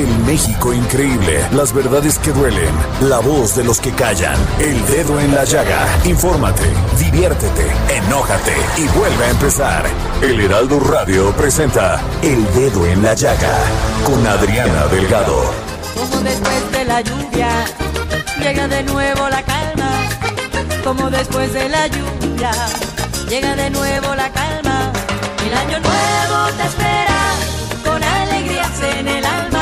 El México increíble, las verdades que duelen, la voz de los que callan, el dedo en la llaga. Infórmate, diviértete, enójate y vuelve a empezar. El Heraldo Radio presenta El Dedo en la Llaga con Adriana Delgado. Como después de la lluvia, llega de nuevo la calma. Como después de la lluvia, llega de nuevo la calma. El año nuevo te espera con alegrías en el alma.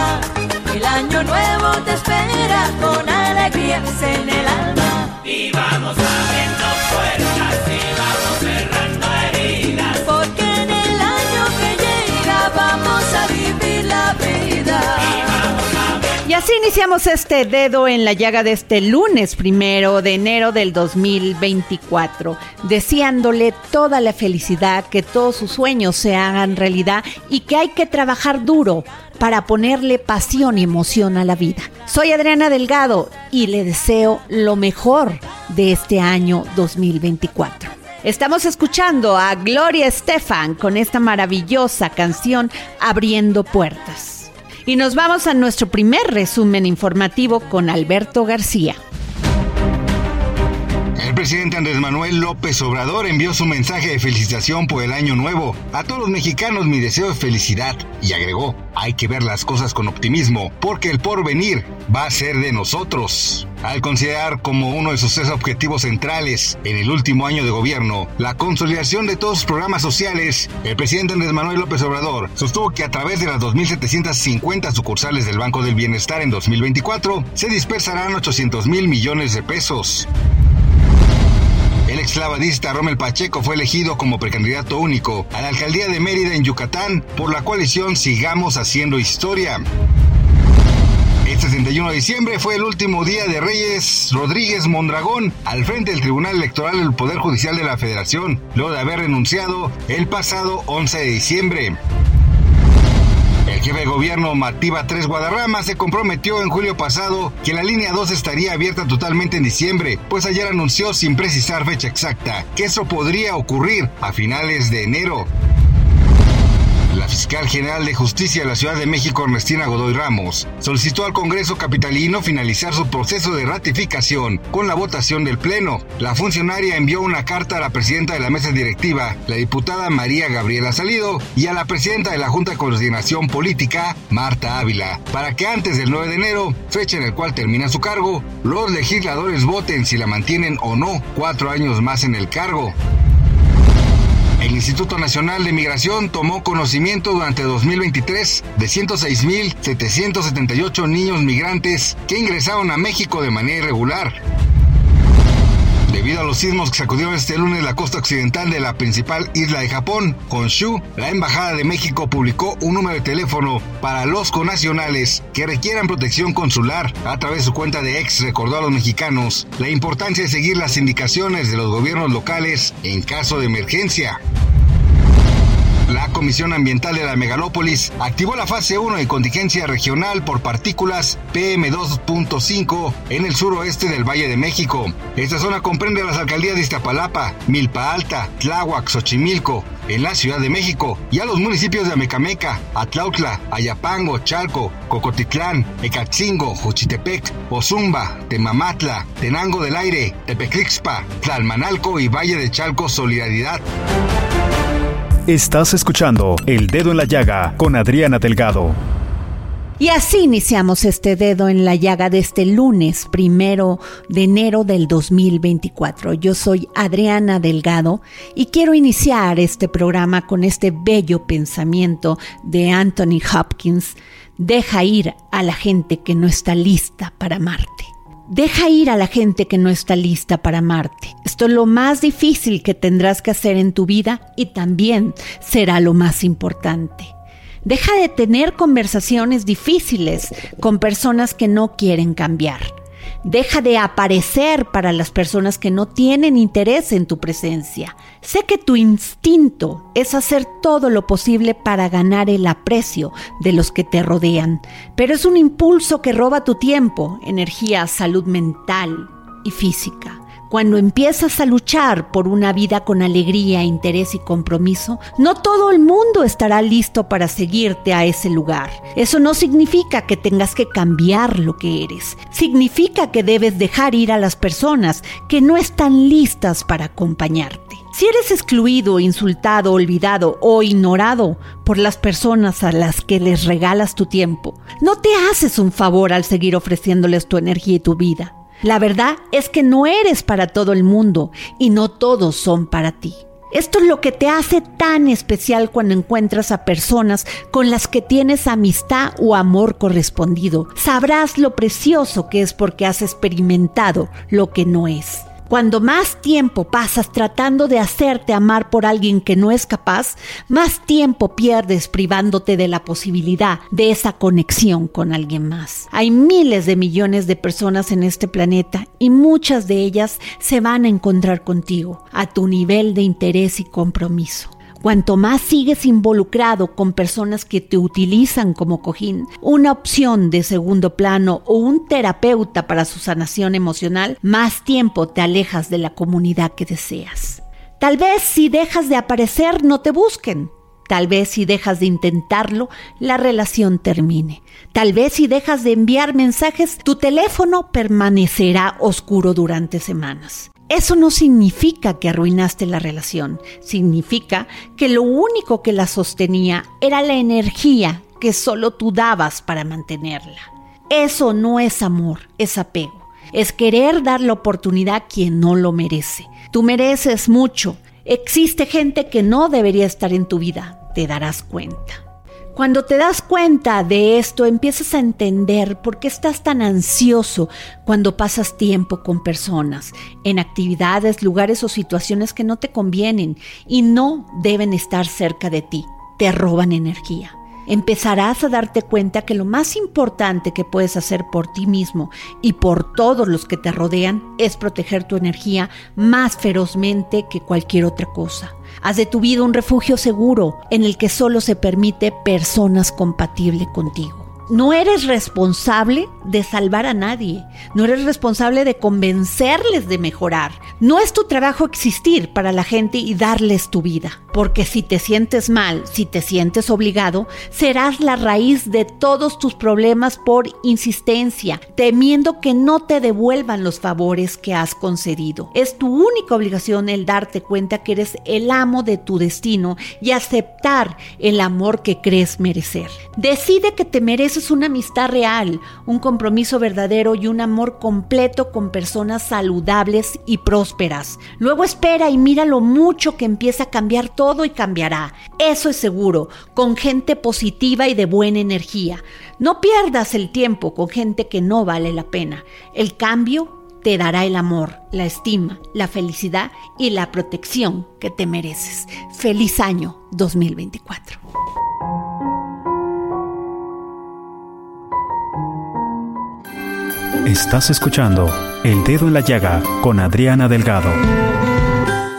El año nuevo te espera con alegrías en el alma. Y vamos abriendo puertas iniciamos este dedo en la llaga de este lunes primero de enero del 2024, deseándole toda la felicidad, que todos sus sueños se hagan realidad y que hay que trabajar duro para ponerle pasión y emoción a la vida. Soy Adriana Delgado y le deseo lo mejor de este año 2024. Estamos escuchando a Gloria Estefan con esta maravillosa canción Abriendo Puertas. Y nos vamos a nuestro primer resumen informativo con Alberto García. El presidente Andrés Manuel López Obrador envió su mensaje de felicitación por el año nuevo. A todos los mexicanos mi deseo de felicidad y agregó, hay que ver las cosas con optimismo porque el porvenir va a ser de nosotros. Al considerar como uno de sus tres objetivos centrales en el último año de gobierno la consolidación de todos sus programas sociales, el presidente Andrés Manuel López Obrador sostuvo que a través de las 2.750 sucursales del Banco del Bienestar en 2024 se dispersarán 800 mil millones de pesos. El exclavadista Rommel Pacheco fue elegido como precandidato único a la alcaldía de Mérida en Yucatán por la coalición Sigamos Haciendo Historia. Este 31 de diciembre fue el último día de Reyes Rodríguez Mondragón al frente del Tribunal Electoral del Poder Judicial de la Federación, luego de haber renunciado el pasado 11 de diciembre. Jefe de gobierno Mativa 3 Guadarrama se comprometió en julio pasado que la línea 2 estaría abierta totalmente en diciembre, pues ayer anunció sin precisar fecha exacta que eso podría ocurrir a finales de enero. La fiscal general de justicia de la Ciudad de México, Ernestina Godoy Ramos, solicitó al Congreso capitalino finalizar su proceso de ratificación con la votación del Pleno. La funcionaria envió una carta a la presidenta de la mesa directiva, la diputada María Gabriela Salido, y a la presidenta de la Junta de Coordinación Política, Marta Ávila, para que antes del 9 de enero, fecha en el cual termina su cargo, los legisladores voten si la mantienen o no cuatro años más en el cargo. El Instituto Nacional de Migración tomó conocimiento durante 2023 de 106.778 niños migrantes que ingresaron a México de manera irregular. Debido a los sismos que sacudieron este lunes la costa occidental de la principal isla de Japón, Honshu, la Embajada de México publicó un número de teléfono para los conacionales que requieran protección consular. A través de su cuenta de ex recordó a los mexicanos la importancia de seguir las indicaciones de los gobiernos locales en caso de emergencia. La Comisión Ambiental de la Megalópolis activó la fase 1 de contingencia regional por partículas PM2.5 en el suroeste del Valle de México. Esta zona comprende las alcaldías de Iztapalapa, Milpa Alta, Tláhuac, Xochimilco, en la Ciudad de México, y a los municipios de Amecameca, Atlautla, Ayapango, Chalco, Cocotitlán, Ecatzingo, Juchitepec, Ozumba, Temamatla, Tenango del Aire, Tepeclixpa, Tlalmanalco y Valle de Chalco Solidaridad. Estás escuchando El Dedo en la Llaga con Adriana Delgado. Y así iniciamos este dedo en la llaga de este lunes primero de enero del 2024. Yo soy Adriana Delgado y quiero iniciar este programa con este bello pensamiento de Anthony Hopkins. Deja ir a la gente que no está lista para amarte. Deja ir a la gente que no está lista para amarte. Esto es lo más difícil que tendrás que hacer en tu vida y también será lo más importante. Deja de tener conversaciones difíciles con personas que no quieren cambiar. Deja de aparecer para las personas que no tienen interés en tu presencia. Sé que tu instinto es hacer todo lo posible para ganar el aprecio de los que te rodean, pero es un impulso que roba tu tiempo, energía, salud mental y física. Cuando empiezas a luchar por una vida con alegría, interés y compromiso, no todo el mundo estará listo para seguirte a ese lugar. Eso no significa que tengas que cambiar lo que eres. Significa que debes dejar ir a las personas que no están listas para acompañarte. Si eres excluido, insultado, olvidado o ignorado por las personas a las que les regalas tu tiempo, no te haces un favor al seguir ofreciéndoles tu energía y tu vida. La verdad es que no eres para todo el mundo y no todos son para ti. Esto es lo que te hace tan especial cuando encuentras a personas con las que tienes amistad o amor correspondido. Sabrás lo precioso que es porque has experimentado lo que no es. Cuando más tiempo pasas tratando de hacerte amar por alguien que no es capaz, más tiempo pierdes privándote de la posibilidad de esa conexión con alguien más. Hay miles de millones de personas en este planeta y muchas de ellas se van a encontrar contigo a tu nivel de interés y compromiso. Cuanto más sigues involucrado con personas que te utilizan como cojín, una opción de segundo plano o un terapeuta para su sanación emocional, más tiempo te alejas de la comunidad que deseas. Tal vez si dejas de aparecer no te busquen. Tal vez si dejas de intentarlo, la relación termine. Tal vez si dejas de enviar mensajes, tu teléfono permanecerá oscuro durante semanas. Eso no significa que arruinaste la relación, significa que lo único que la sostenía era la energía que solo tú dabas para mantenerla. Eso no es amor, es apego. Es querer dar la oportunidad a quien no lo merece. Tú mereces mucho. Existe gente que no debería estar en tu vida. Te darás cuenta. Cuando te das cuenta de esto, empiezas a entender por qué estás tan ansioso cuando pasas tiempo con personas, en actividades, lugares o situaciones que no te convienen y no deben estar cerca de ti. Te roban energía empezarás a darte cuenta que lo más importante que puedes hacer por ti mismo y por todos los que te rodean es proteger tu energía más ferozmente que cualquier otra cosa. Haz de tu vida un refugio seguro en el que solo se permite personas compatibles contigo. No eres responsable de salvar a nadie, no eres responsable de convencerles de mejorar. No es tu trabajo existir para la gente y darles tu vida, porque si te sientes mal, si te sientes obligado, serás la raíz de todos tus problemas por insistencia, temiendo que no te devuelvan los favores que has concedido. Es tu única obligación el darte cuenta que eres el amo de tu destino y aceptar el amor que crees merecer. Decide que te mereces es una amistad real, un compromiso verdadero y un amor completo con personas saludables y prósperas. Luego espera y mira lo mucho que empieza a cambiar todo y cambiará. Eso es seguro, con gente positiva y de buena energía. No pierdas el tiempo con gente que no vale la pena. El cambio te dará el amor, la estima, la felicidad y la protección que te mereces. Feliz año 2024. Estás escuchando El Dedo en la Llaga con Adriana Delgado.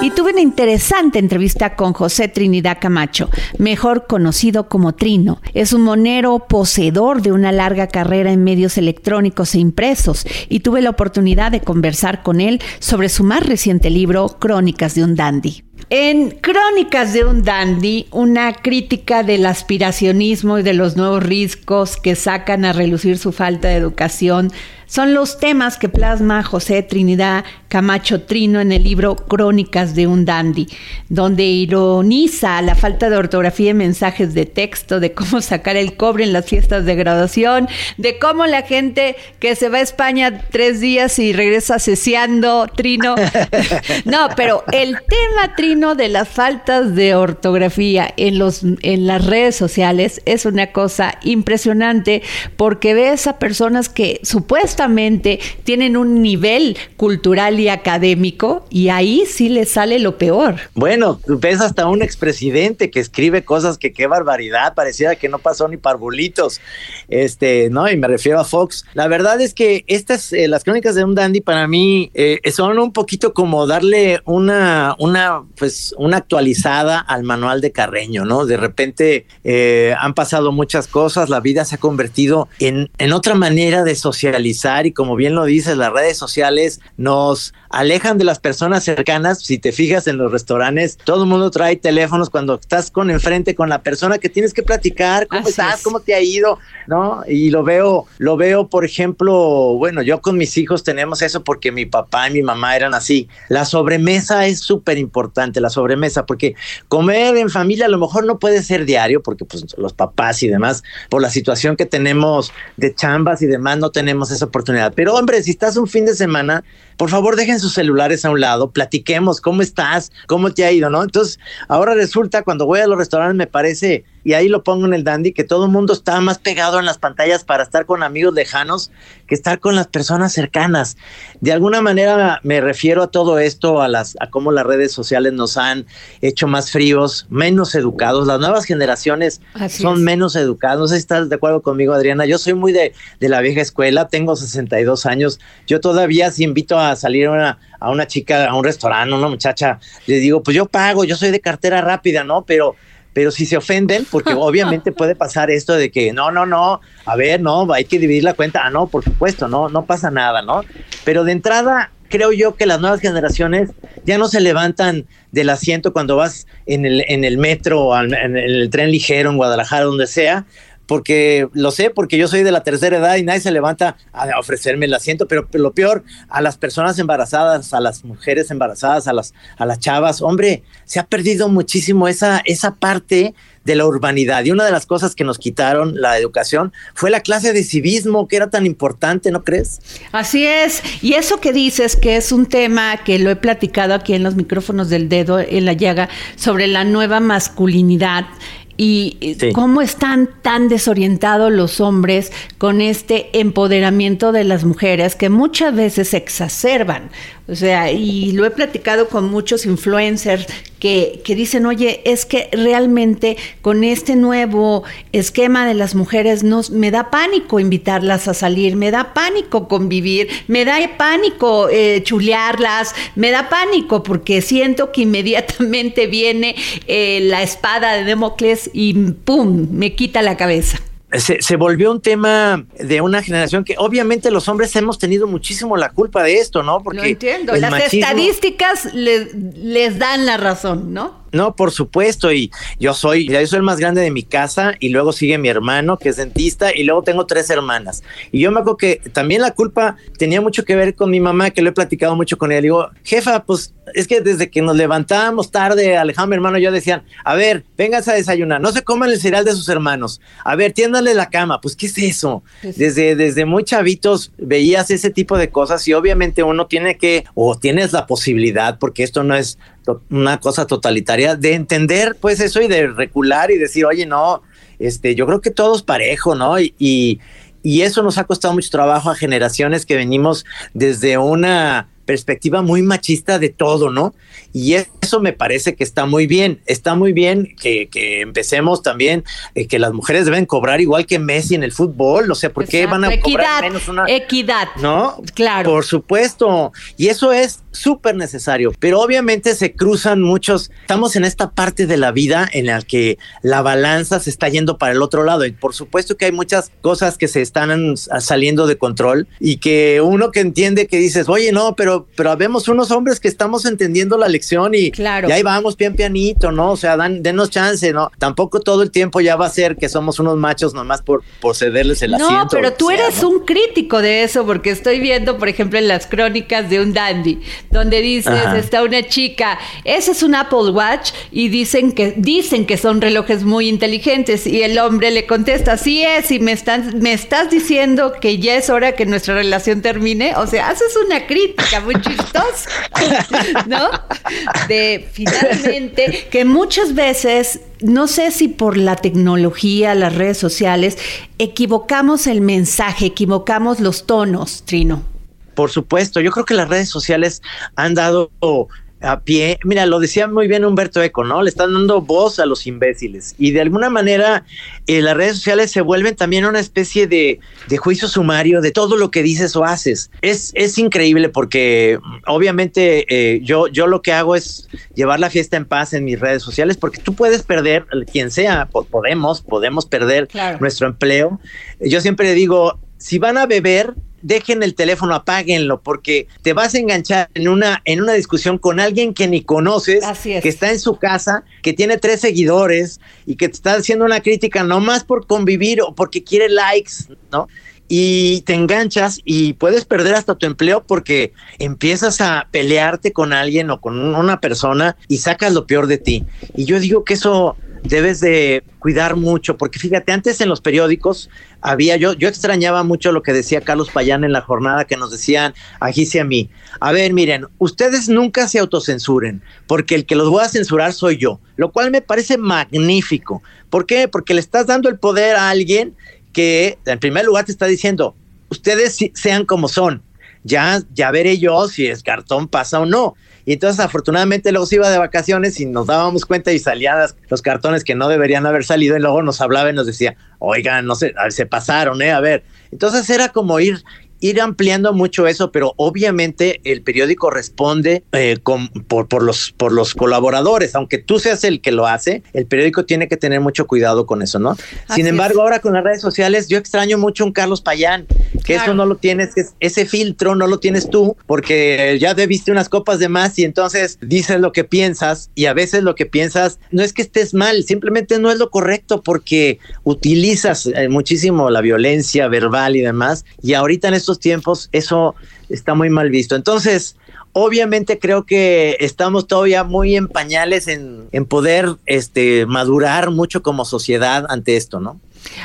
Y tuve una interesante entrevista con José Trinidad Camacho, mejor conocido como Trino. Es un monero poseedor de una larga carrera en medios electrónicos e impresos y tuve la oportunidad de conversar con él sobre su más reciente libro, Crónicas de un Dandy. En Crónicas de un Dandy, una crítica del aspiracionismo y de los nuevos riscos que sacan a relucir su falta de educación son los temas que plasma José Trinidad Camacho Trino en el libro Crónicas de un Dandy, donde ironiza la falta de ortografía y mensajes de texto, de cómo sacar el cobre en las fiestas de graduación, de cómo la gente que se va a España tres días y regresa ceseando, Trino. no, pero el tema, Trino, de las faltas de ortografía en, los, en las redes sociales es una cosa impresionante porque ves a personas que supuestamente tienen un nivel cultural y académico y ahí sí les sale lo peor. Bueno, ves hasta un expresidente que escribe cosas que qué barbaridad, pareciera que no pasó ni parvulitos. Este, ¿no? Y me refiero a Fox. La verdad es que estas, eh, las crónicas de un dandy para mí eh, son un poquito como darle una, una, pues, una actualizada al manual de Carreño, ¿no? De repente eh, han pasado muchas cosas, la vida se ha convertido en, en otra manera de socializar y como bien lo dices, las redes sociales nos alejan de las personas cercanas. Si te fijas en los restaurantes, todo el mundo trae teléfonos cuando estás con enfrente con la persona que tienes que platicar, ¿cómo estás? ¿Cómo te ha ido? ¿No? Y lo veo, lo veo, por ejemplo, bueno, yo con mis hijos tenemos eso porque mi papá y mi mamá eran así. La sobremesa es súper importante, la sobremesa, porque comer en familia a lo mejor no puede ser diario, porque pues los papás y demás, por la situación que tenemos de chambas y demás, no tenemos esa oportunidad. Pero hombre, si estás un fin de semana, por favor dejen sus celulares a un lado, platiquemos cómo estás, cómo te ha ido, ¿no? Entonces, ahora resulta cuando voy a los restaurantes me parece y ahí lo pongo en el dandy, que todo el mundo está más pegado en las pantallas para estar con amigos lejanos que estar con las personas cercanas. De alguna manera me refiero a todo esto, a las, a cómo las redes sociales nos han hecho más fríos, menos educados. Las nuevas generaciones son menos educadas. No sé si estás de acuerdo conmigo, Adriana. Yo soy muy de, de la vieja escuela, tengo 62 años. Yo todavía si invito a salir a una, a una chica a un restaurante, una muchacha, le digo, pues yo pago, yo soy de cartera rápida, ¿no? Pero pero si se ofenden, porque obviamente puede pasar esto de que no, no, no, a ver, no, hay que dividir la cuenta, ah, no, por supuesto, no, no pasa nada, ¿no? Pero de entrada, creo yo que las nuevas generaciones ya no se levantan del asiento cuando vas en el, en el metro, en el tren ligero, en Guadalajara, donde sea, porque lo sé, porque yo soy de la tercera edad y nadie se levanta a ofrecerme el asiento, pero, lo peor, a las personas embarazadas, a las mujeres embarazadas, a las, a las chavas, hombre, se ha perdido muchísimo esa, esa parte de la urbanidad. Y una de las cosas que nos quitaron la educación fue la clase de civismo, que era tan importante, ¿no crees? Así es. Y eso que dices, que es un tema que lo he platicado aquí en los micrófonos del dedo en la llaga, sobre la nueva masculinidad y cómo están tan desorientados los hombres con este empoderamiento de las mujeres que muchas veces se exacerban. O sea, y lo he platicado con muchos influencers que, que, dicen, oye, es que realmente con este nuevo esquema de las mujeres nos, me da pánico invitarlas a salir, me da pánico convivir, me da pánico eh, chulearlas, me da pánico porque siento que inmediatamente viene eh, la espada de Democles y ¡pum! me quita la cabeza se, volvió un tema de una generación que obviamente los hombres hemos tenido muchísimo la culpa de esto, ¿no? Porque no entiendo, las estadísticas les dan la razón, ¿no? No, por supuesto, y yo soy, yo soy el más grande de mi casa y luego sigue mi hermano que es dentista y luego tengo tres hermanas. Y yo me acuerdo que también la culpa tenía mucho que ver con mi mamá, que lo he platicado mucho con ella. Digo, jefa, pues es que desde que nos levantábamos tarde, Alejandro, mi hermano yo decían, a ver, vengas a desayunar, no se coman el cereal de sus hermanos, a ver, tiéndale la cama, pues ¿qué es eso? Desde, desde muy chavitos veías ese tipo de cosas y obviamente uno tiene que, o tienes la posibilidad, porque esto no es una cosa totalitaria, de entender pues eso y de recular y decir, oye, no, este, yo creo que todos parejo, ¿no? Y, y, y eso nos ha costado mucho trabajo a generaciones que venimos desde una perspectiva muy machista de todo, ¿no? Y eso me parece que está muy bien. Está muy bien que, empecemos también, eh, que las mujeres deben cobrar igual que Messi en el fútbol. O sea, ¿por qué van a cobrar menos una equidad? ¿No? Claro. Por supuesto. Y eso es súper necesario, pero obviamente se cruzan muchos, estamos en esta parte de la vida en la que la balanza se está yendo para el otro lado y por supuesto que hay muchas cosas que se están saliendo de control y que uno que entiende que dices, oye, no, pero, pero vemos unos hombres que estamos entendiendo la lección y, Claro. y ahí vamos pian pianito, ¿no? O sea, dan, denos chance, ¿no? Tampoco todo el tiempo ya va a ser que somos unos machos nomás por, por cederles el asiento. No, pero tú sea, eres ¿no? un crítico de eso, porque estoy viendo, por ejemplo, en las crónicas de un dandy, donde dices, Ajá. está una chica, ese es un Apple Watch, y dicen que, dicen que son relojes muy inteligentes, y el hombre le contesta, sí es, y me están, me estás diciendo que ya es hora que nuestra relación termine. O sea, haces una crítica muy chistosa, ¿no? De finalmente, que muchas veces, no sé si por la tecnología, las redes sociales, equivocamos el mensaje, equivocamos los tonos, Trino. Por supuesto, yo creo que las redes sociales han dado a pie, mira, lo decía muy bien Humberto Eco, ¿no? Le están dando voz a los imbéciles y de alguna manera eh, las redes sociales se vuelven también una especie de, de juicio sumario de todo lo que dices o haces. Es, es increíble porque obviamente eh, yo, yo lo que hago es llevar la fiesta en paz en mis redes sociales porque tú puedes perder, quien sea, po- podemos, podemos perder Claro. nuestro empleo. Yo siempre digo, si van a beber, dejen el teléfono, apáguenlo, porque te vas a enganchar en una, en una discusión con alguien que ni conoces, Así es. que está en su casa, que tiene tres seguidores y que te está haciendo una crítica nomás por convivir o porque quiere likes, ¿no? Y te enganchas y puedes perder hasta tu empleo porque empiezas a pelearte con alguien o con una persona y sacas lo peor de ti. Y yo digo que eso debes de cuidar mucho, porque fíjate, antes en los periódicos había, yo, yo extrañaba mucho lo que decía Carlos Payán en la jornada que nos decían a Gis y a mí. A ver, miren, ustedes nunca se autocensuren, porque el que los voy a censurar soy yo, lo cual me parece magnífico. ¿Por qué? Porque le estás dando el poder a alguien que en primer lugar te está diciendo, ustedes sean como son. Ya, ya veré yo si el cartón pasa o no. Y entonces afortunadamente luego se iba de vacaciones y nos dábamos cuenta y salían los cartones que no deberían haber salido y luego nos hablaba y nos decía, oigan, no sé, se pasaron, ¿eh? A ver. Entonces era como ir, ir ampliando mucho eso, pero obviamente el periódico responde eh, con- por, por, los, por los colaboradores. Aunque tú seas el que lo hace, el periódico tiene que tener mucho cuidado con eso, ¿no? Así Sin es. embargo, ahora con las redes sociales, yo extraño mucho un Carlos Payán, que Claro. eso no lo tienes, que es- ese filtro no lo tienes tú, porque ya te viste unas copas de más y entonces dices lo que piensas y a veces lo que piensas no es que estés mal, simplemente no es lo correcto porque utilizas eh, muchísimo la violencia verbal y demás y ahorita en estos tiempos eso está muy mal visto. Entonces, obviamente creo que estamos todavía muy en pañales en, en poder este, madurar mucho como sociedad ante esto, ¿no?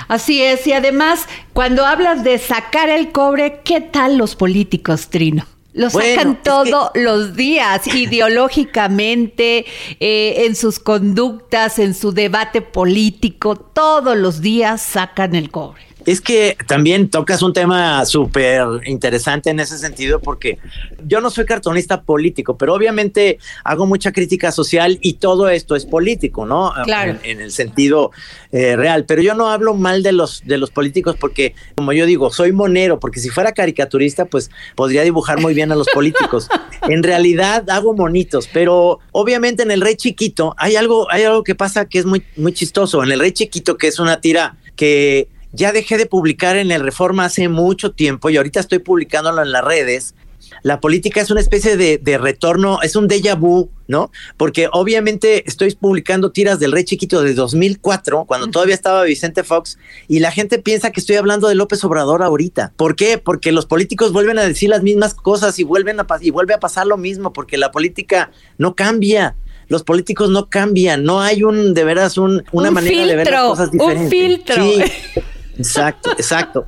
Así es, y además, cuando hablas de sacar el cobre, ¿qué tal los políticos, Trino? Lo Bueno, sacan que- todos los días, ideológicamente, eh, en sus conductas, en su debate político, todos los días sacan el cobre. Es que también tocas un tema súper interesante en ese sentido porque yo no soy cartonista político, pero obviamente hago mucha crítica social y todo esto es político, ¿no? Claro. En, en el sentido eh, real. Pero yo no hablo mal de los, de los políticos porque, como yo digo, soy monero, porque si fuera caricaturista, pues podría dibujar muy bien a los políticos. en realidad hago monitos, pero obviamente en el Rey Chiquito hay algo, hay algo que pasa que es muy, muy chistoso. En el Rey Chiquito, que es una tira que ya dejé de publicar en el Reforma hace mucho tiempo y ahorita estoy publicándolo en las redes. La política es una especie de, de retorno, es un déjà vu, ¿no? Porque obviamente estoy publicando tiras del Rey Chiquito de 2004, cuando todavía estaba Vicente Fox, y la gente piensa que estoy hablando de López Obrador ahorita. ¿Por qué? Porque los políticos vuelven a decir las mismas cosas y vuelven a y vuelve a pasar lo mismo, porque la política no cambia. Los políticos no cambian, no hay un, de veras, un, una Un manera de ver las cosas un diferente. filtro. Sí, exacto, exacto.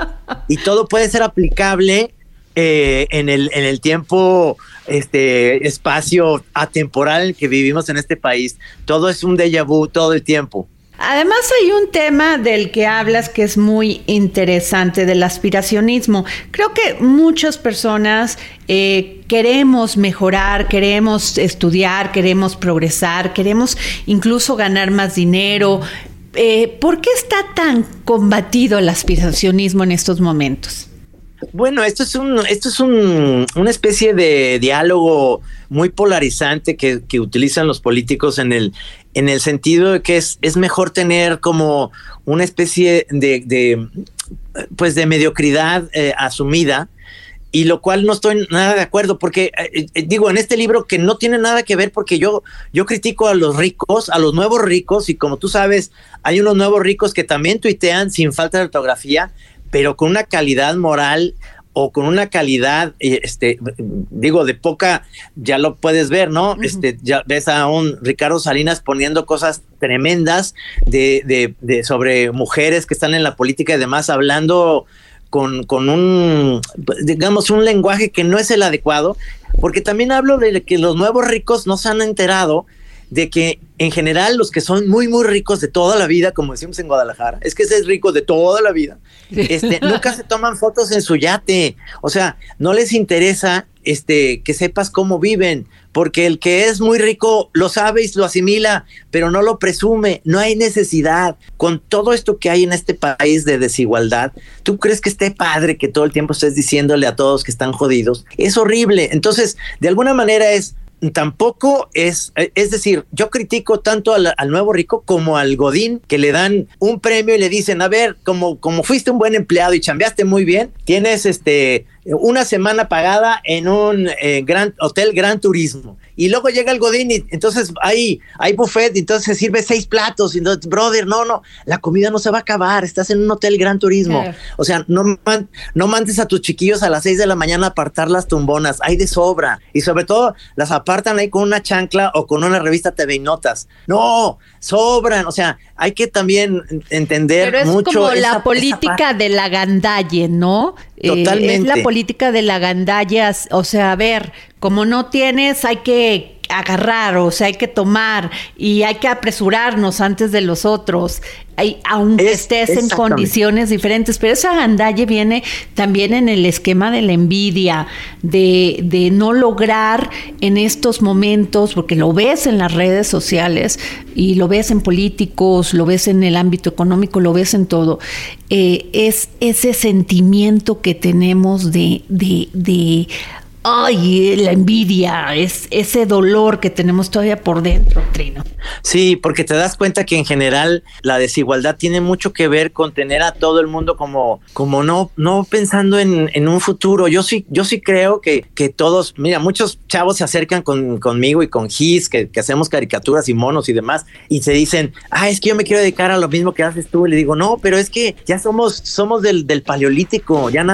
Y todo puede ser aplicable eh, en, el, en el tiempo, este espacio atemporal que vivimos en este país. Todo es un déjà vu todo el tiempo. Además hay un tema del que hablas que es muy interesante, del aspiracionismo. Creo que muchas personas eh, queremos mejorar, queremos estudiar, queremos progresar, queremos incluso ganar más dinero. Eh, ¿Por qué está tan combatido el aspiracionismo en estos momentos? Bueno, esto es un, esto es un, una especie de diálogo muy polarizante que, que utilizan los políticos en el, en el sentido de que es, es mejor tener como una especie de, pues de mediocridad eh, asumida y lo cual no estoy nada de acuerdo porque eh, eh, digo en este libro que no tiene nada que ver porque yo yo critico a los ricos, a los nuevos ricos y como tú sabes, hay unos nuevos ricos que también tuitean sin falta de ortografía, pero con una calidad moral o con una calidad, eh, este, digo, de poca, ya lo puedes ver, ¿no? Este, ya ves a un Ricardo Salinas poniendo cosas tremendas de, de, de sobre mujeres que están en la política y demás, hablando con, con un, digamos, un lenguaje que no es el adecuado, porque también hablo de que los nuevos ricos no se han enterado de que en general los que son muy muy ricos de toda la vida, como decimos en Guadalajara, es que ese es rico de toda la vida. Este, nunca se toman fotos en su yate, o sea, no les interesa este que sepas cómo viven, porque el que es muy rico lo sabe y lo asimila, pero no lo presume, no hay necesidad. Con todo esto que hay en este país de desigualdad, ¿tú crees que esté padre que todo el tiempo estés diciéndole a todos que están jodidos? Es horrible. Entonces, de alguna manera es tampoco es, es decir, yo critico tanto al, nuevo rico como al Godín, que le dan un premio y le dicen, a ver, como, como fuiste un buen empleado y chambeaste muy bien, tienes este una semana pagada en un eh, gran hotel Gran Turismo. Y luego llega el Godín y entonces hay, hay buffet y entonces se sirve seis platos. Y entonces, brother, no, no, la comida no se va a acabar. Estás en un hotel Gran Turismo. Claro. O sea, no, man, no mandes a tus chiquillos a las seis de la mañana a apartar las tumbonas. Hay de sobra. Y sobre todo, las apartan ahí con una chancla o con una revista TV y Notas. No, sobran. O sea, hay que también entender Pero es mucho. como la política de la gandalle, ¿no? Totalmente. Eh, es la política de la gandalla, o sea, a ver, como no tienes, hay que agarrar, o sea, hay que tomar y hay que apresurarnos antes de los otros, hay, aunque es, estés en condiciones diferentes, pero esa gandalle viene también en el esquema de la envidia, de, de no lograr en estos momentos, porque lo ves en las redes sociales y lo ves en políticos, lo ves en el ámbito económico, lo ves en todo, eh, es ese sentimiento que tenemos de, de, de ay, la envidia, es ese dolor que tenemos todavía por dentro, Trino. Sí, porque te das cuenta que en general la desigualdad tiene mucho que ver con tener a todo el mundo como, como no, no pensando en, en un futuro. Yo sí, yo sí creo que, que todos, mira, muchos chavos se acercan con, conmigo y con Gis, que, hacemos caricaturas y monos y demás, y se dicen, ah, es que yo me quiero dedicar a lo mismo que haces tú. Y le digo, no, pero es que ya somos, somos del, del paleolítico, ya,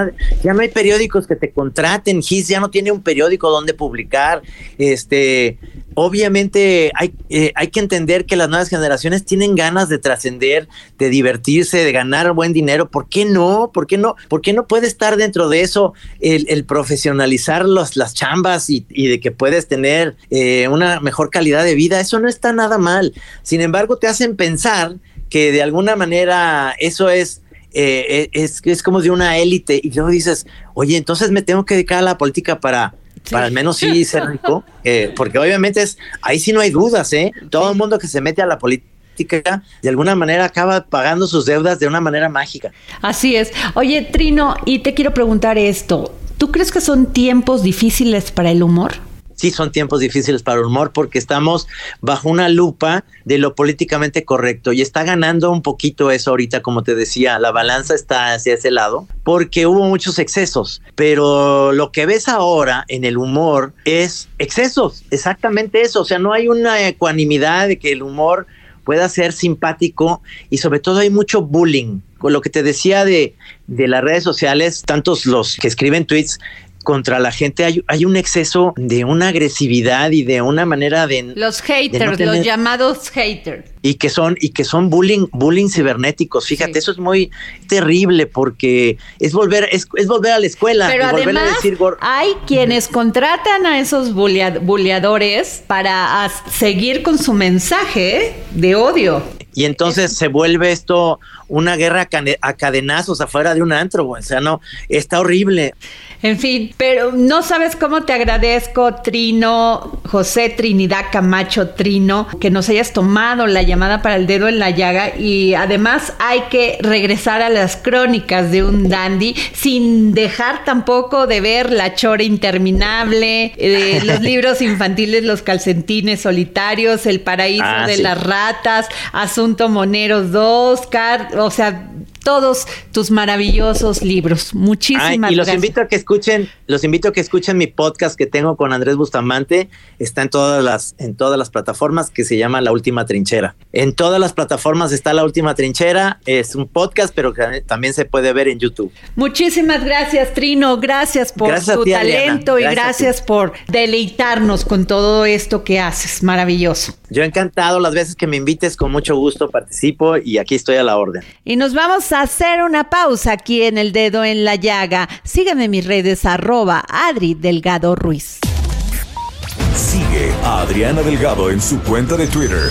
ya no hay periódicos que te contraten, Gis ya no tiene un periódico donde publicar. Este, obviamente hay, eh, hay que entender que las nuevas generaciones tienen ganas de trascender, de divertirse, de ganar buen dinero. ¿Por qué no? ¿Por qué no? ¿Por qué no puede estar dentro de eso el, profesionalizar los, las chambas y, y, de que puedes tener eh, una mejor calidad de vida? Eso no está nada mal. Sin embargo, te hacen pensar que de alguna manera eso es eh, es, es, como de una élite y luego dices, oye, entonces me tengo que dedicar a la política para, sí. para al menos sí ser rico, eh, porque obviamente es, ahí sí no hay dudas, ¿eh? Todo el mundo que se mete a la política de alguna manera acaba pagando sus deudas de una manera mágica. Así es. Oye, Trino, y te quiero preguntar esto, ¿tú crees que son tiempos difíciles para el humor? Sí son tiempos difíciles para el humor porque estamos bajo una lupa de lo políticamente correcto y está ganando un poquito eso ahorita, como te decía, la balanza está hacia ese lado porque hubo muchos excesos, pero lo que ves ahora en el humor es excesos, exactamente eso, o sea, no hay una ecuanimidad de que el humor pueda ser simpático y sobre todo hay mucho bullying. Con lo que te decía de, de las redes sociales, tantos los que escriben tweets contra la gente hay, hay, un exceso de una agresividad y de una manera de los haters, de no tener, los llamados haters y que son y que son bullying bullying cibernéticos. Fíjate, sí. eso es muy terrible porque es volver es, es volver a la escuela. Pero además a decir, hay quienes contratan a esos bulleadores para seguir con su mensaje de odio. Y entonces es, se vuelve esto una guerra a cadenazos afuera de un antro, o sea, no, está horrible. En fin, pero no sabes cómo te agradezco, Trino, José Trinidad Camacho Trino, que nos hayas tomado la llamada para el dedo en la llaga y además hay que regresar a las crónicas de un dandy sin dejar tampoco de ver La Chora Interminable, eh, los libros infantiles, Los Calcentines Solitarios, El Paraíso Ah, de sí. las Ratas, Asunto Moneros 2, Car o sea, todos tus maravillosos libros. Muchísimas Ay, y los gracias. invito a que escuchen, los invito a que escuchen mi podcast que tengo con Andrés Bustamante. Está en todas las, en todas las plataformas que se llama La Última Trinchera. En todas las plataformas está La Última Trinchera. Es un podcast, pero que también se puede ver en YouTube. Muchísimas gracias, Trino. Gracias por Gracias tu ti, Adriana. talento y Gracias gracias por deleitarnos con todo esto que haces. Maravilloso. Yo encantado, las veces que me invites, con mucho gusto participo y aquí estoy a la orden. Y nos vamos hacer una pausa aquí en el dedo en la llaga. Síganme en mis redes arroba Adri Delgado Ruiz. Sigue a Adriana Delgado en su cuenta de Twitter.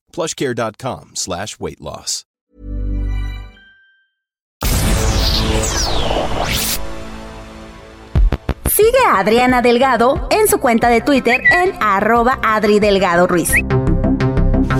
plushcare.com slash weight loss. Sigue a Adriana Delgado en su cuenta de Twitter en arroba Adri Delgado Ruiz.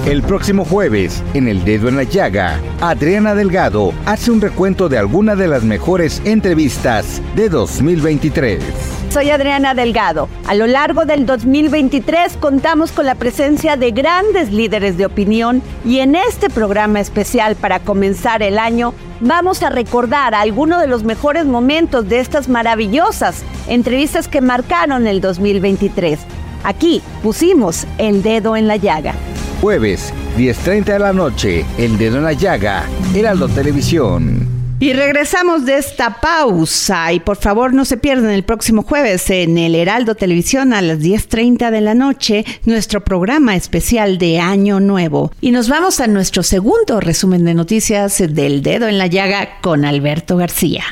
El próximo jueves, en El Dedo en la Llaga, Adriana Delgado hace un recuento de alguna de las mejores entrevistas de 2023. Soy Adriana Delgado. A lo largo del 2023 contamos con la presencia de grandes líderes de opinión y en este programa especial para comenzar el año vamos a recordar algunos de los mejores momentos de estas maravillosas entrevistas que marcaron el 2023. Aquí pusimos el dedo en la llaga. Jueves, 10.30 de la noche, El Dedo en la Llaga, Heraldo Televisión. Y regresamos de esta pausa y por favor no se pierdan el próximo jueves en el Heraldo Televisión a las 10.30 de la noche nuestro programa especial de Año Nuevo. Y nos vamos a nuestro segundo resumen de noticias del dedo en la llaga con Alberto García.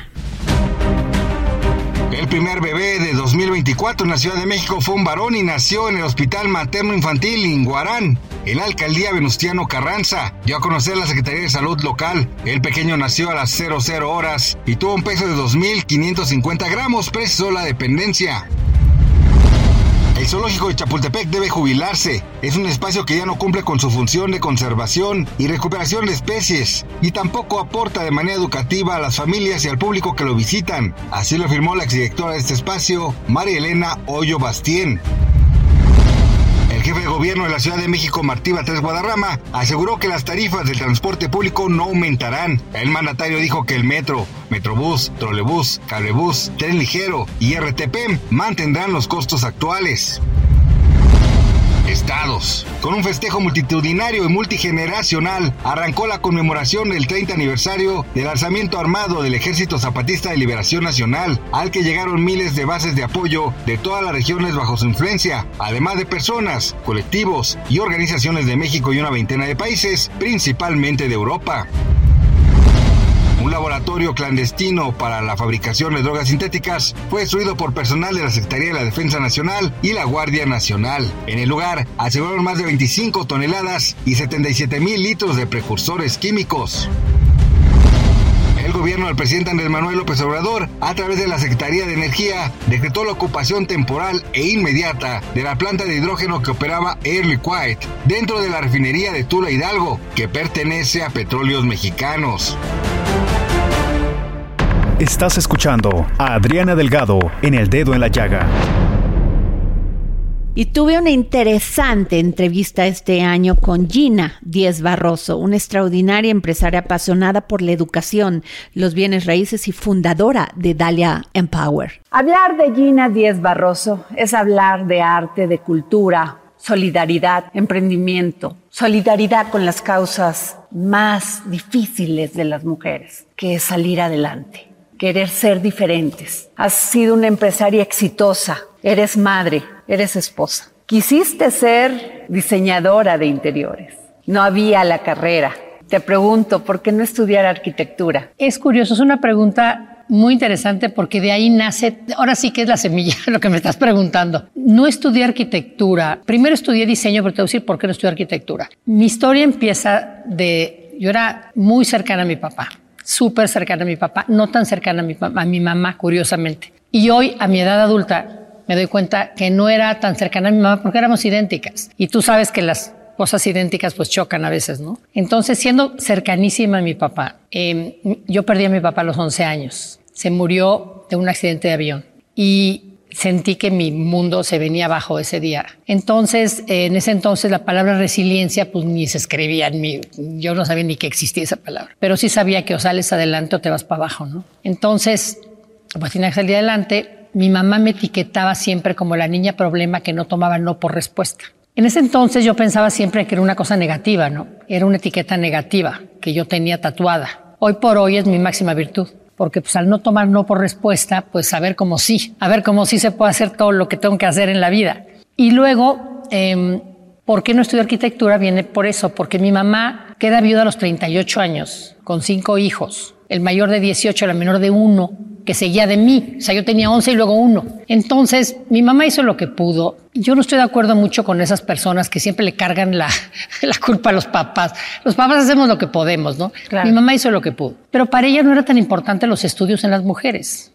El primer bebé de 2024 en la Ciudad de México fue un varón y nació en el Hospital Materno Infantil Inguarán. En la alcaldía Venustiano Carranza dio a conocer la Secretaría de Salud local. El pequeño nació a las 00 horas y tuvo un peso de 2.550 gramos, precisó la dependencia. Zoológico de Chapultepec debe jubilarse. Es un espacio que ya no cumple con su función de conservación y recuperación de especies y tampoco aporta de manera educativa a las familias y al público que lo visitan. Así lo afirmó la exdirectora de este espacio, María Elena Hoyo Bastien. El jefe de gobierno de la Ciudad de México, Martí Batres Guadarrama, aseguró que las tarifas del transporte público no aumentarán. El mandatario dijo que el metro, metrobús, trolebús, cablebús, tren ligero y RTP mantendrán los costos actuales. Estados. Con un festejo multitudinario y multigeneracional, arrancó la conmemoración del 30 aniversario del alzamiento armado del Ejército Zapatista de Liberación Nacional, al que llegaron miles de bases de apoyo de todas las regiones bajo su influencia, además de personas, colectivos y organizaciones de México y una veintena de países, principalmente de Europa. Un laboratorio clandestino para la fabricación de drogas sintéticas fue destruido por personal de la Secretaría de la Defensa Nacional y la Guardia Nacional. En el lugar aseguraron más de 25 toneladas y 77 mil litros de precursores químicos. El gobierno del presidente Andrés Manuel López Obrador, a través de la Secretaría de Energía, decretó la ocupación temporal e inmediata de la planta de hidrógeno que operaba Air Liquide dentro de la refinería de Tula Hidalgo, que pertenece a Petróleos Mexicanos. Estás escuchando a Adriana Delgado en El Dedo en la Llaga. Y tuve una interesante entrevista este año con Gina Díez Barroso, una extraordinaria empresaria apasionada por la educación, los bienes raíces y fundadora de Dalia Empower. Hablar de Gina Díez Barroso es hablar de arte, de cultura, solidaridad, emprendimiento, solidaridad con las causas más difíciles de las mujeres, que es salir adelante querer ser diferentes. Has sido una empresaria exitosa, eres madre, eres esposa. Quisiste ser diseñadora de interiores. No había la carrera. Te pregunto, ¿por qué no estudiar arquitectura? Es curioso, es una pregunta muy interesante porque de ahí nace, ahora sí que es la semilla lo que me estás preguntando. No estudié arquitectura, primero estudié diseño, pero te voy a decir por qué no estudié arquitectura. Mi historia empieza de, yo era muy cercana a mi papá súper cercana a mi papá, no tan cercana a mi, a mi mamá, curiosamente. Y hoy, a mi edad adulta, me doy cuenta que no era tan cercana a mi mamá porque éramos idénticas. Y tú sabes que las cosas idénticas pues chocan a veces, ¿no? Entonces, siendo cercanísima a mi papá, em, yo perdí a mi papá a los 11 años. Se murió de un accidente de avión. Y sentí que mi mundo se venía abajo ese día. Entonces, en ese entonces la palabra resiliencia pues ni se escribía en mí. Yo no sabía ni que existía esa palabra. Pero sí sabía que o sales adelante o te vas para abajo, ¿no? Entonces, pues tenía que salir adelante. Mi mamá me etiquetaba siempre como la niña problema que no tomaba no por respuesta. En ese entonces yo pensaba siempre que era una cosa negativa, ¿no? Era una etiqueta negativa que yo tenía tatuada. Hoy por hoy es mi máxima virtud porque pues al no tomar no por respuesta, pues saber cómo sí, a ver cómo sí se puede hacer todo lo que tengo que hacer en la vida. Y luego, eh, ¿por qué no estudio arquitectura? Viene por eso, porque mi mamá queda viuda a los 38 años, con cinco hijos, el mayor de 18, la menor de uno, que seguía de mí. O sea, yo tenía 11 y luego uno. Entonces, mi mamá hizo lo que pudo. Yo no estoy de acuerdo mucho con esas personas que siempre le cargan la, la culpa a los papás. Los papás hacemos lo que podemos, ¿no? Mi mamá hizo lo que pudo. Pero para ella no era tan importante los estudios en las mujeres.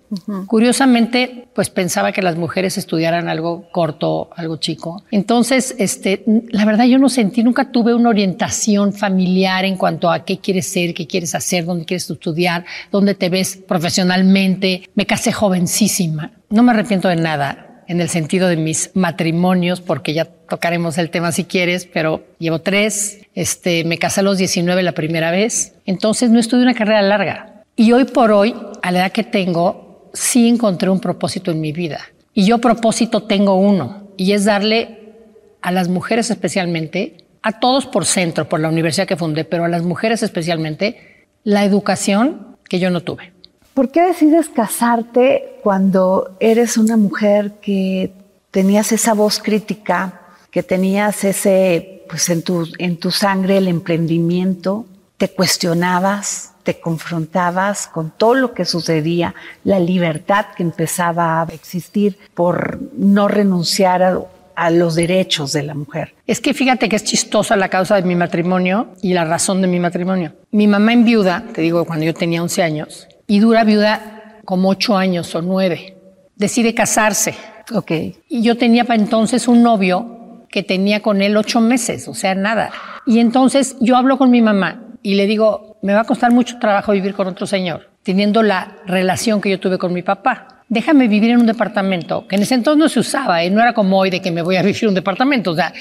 Curiosamente, pues pensaba que las mujeres estudiaran algo corto, algo chico. Entonces, este, la verdad yo no sentí, nunca tuve una orientación familiar en cuanto a qué quieres ser, qué quieres hacer, dónde quieres estudiar, dónde te ves profesionalmente. Me casé jovencísima. No me arrepiento de nada en el sentido de mis matrimonios, porque ya tocaremos el tema si quieres, pero llevo tres, este, me casé a los 19 la primera vez, entonces no estudié una carrera larga. Y hoy por hoy, a la edad que tengo, sí encontré un propósito en mi vida. Y yo propósito tengo uno, y es darle a las mujeres especialmente, a todos por centro, por la universidad que fundé, pero a las mujeres especialmente, la educación que yo no tuve. ¿Por qué decides casarte cuando eres una mujer que tenías esa voz crítica, que tenías ese, pues en tu, en tu sangre el emprendimiento, te cuestionabas, te confrontabas con todo lo que sucedía, la libertad que empezaba a existir por no renunciar a, los derechos de la mujer. Es que fíjate que es chistosa la causa de mi matrimonio y la razón de mi matrimonio. Mi mamá en viuda, te digo, cuando yo tenía 11 años, y dura viuda como 8 años o 9, decide casarse. Ok. Y yo tenía para entonces un novio que tenía con él 8 meses, o sea, nada. Y entonces yo hablo con mi mamá y le digo, me va a costar mucho trabajo vivir con otro señor, teniendo la relación que yo tuve con mi papá. Déjame vivir en un departamento, que en ese entonces no se usaba, ¿eh? no era como hoy de que me voy a vivir en un departamento. O sea,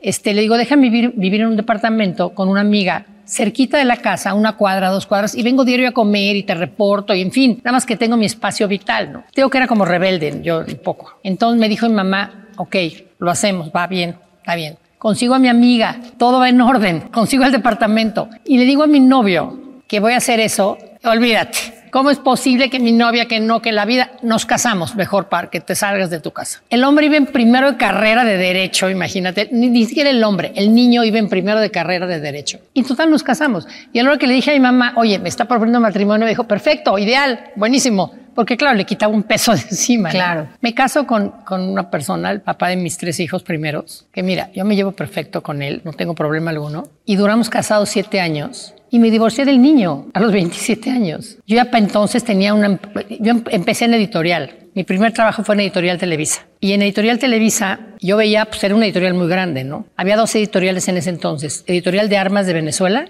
este, le digo, déjame vivir, vivir en un departamento con una amiga cerquita de la casa, una cuadra, dos cuadras, y vengo diario a comer y te reporto, y en fin, nada más que tengo mi espacio vital, ¿no? Digo que era como rebelde, yo un poco. Entonces me dijo mi mamá, ok, lo hacemos, va bien, está bien consigo a mi amiga, todo va en orden, consigo el departamento y le digo a mi novio que voy a hacer eso, olvídate. ¿Cómo es posible que mi novia, que no, que la vida, nos casamos mejor para que te salgas de tu casa? El hombre iba en primero de carrera de derecho, imagínate, ni, siquiera el hombre, el niño iba en primero de carrera de derecho. Y total nos casamos. Y a la que le dije a mi mamá, oye, me está proponiendo matrimonio, me dijo, perfecto, ideal, buenísimo porque claro, le quitaba un peso de encima. Claro. Me caso con, con, una persona, el papá de mis tres hijos primeros, que mira, yo me llevo perfecto con él, no tengo problema alguno, y duramos casados siete años. Y me divorcié del niño a los 27 años. Yo ya para entonces tenía una... Yo em, empecé en editorial. Mi primer trabajo fue en Editorial Televisa. Y en Editorial Televisa yo veía, pues era una editorial muy grande, ¿no? Había dos editoriales en ese entonces. Editorial de Armas de Venezuela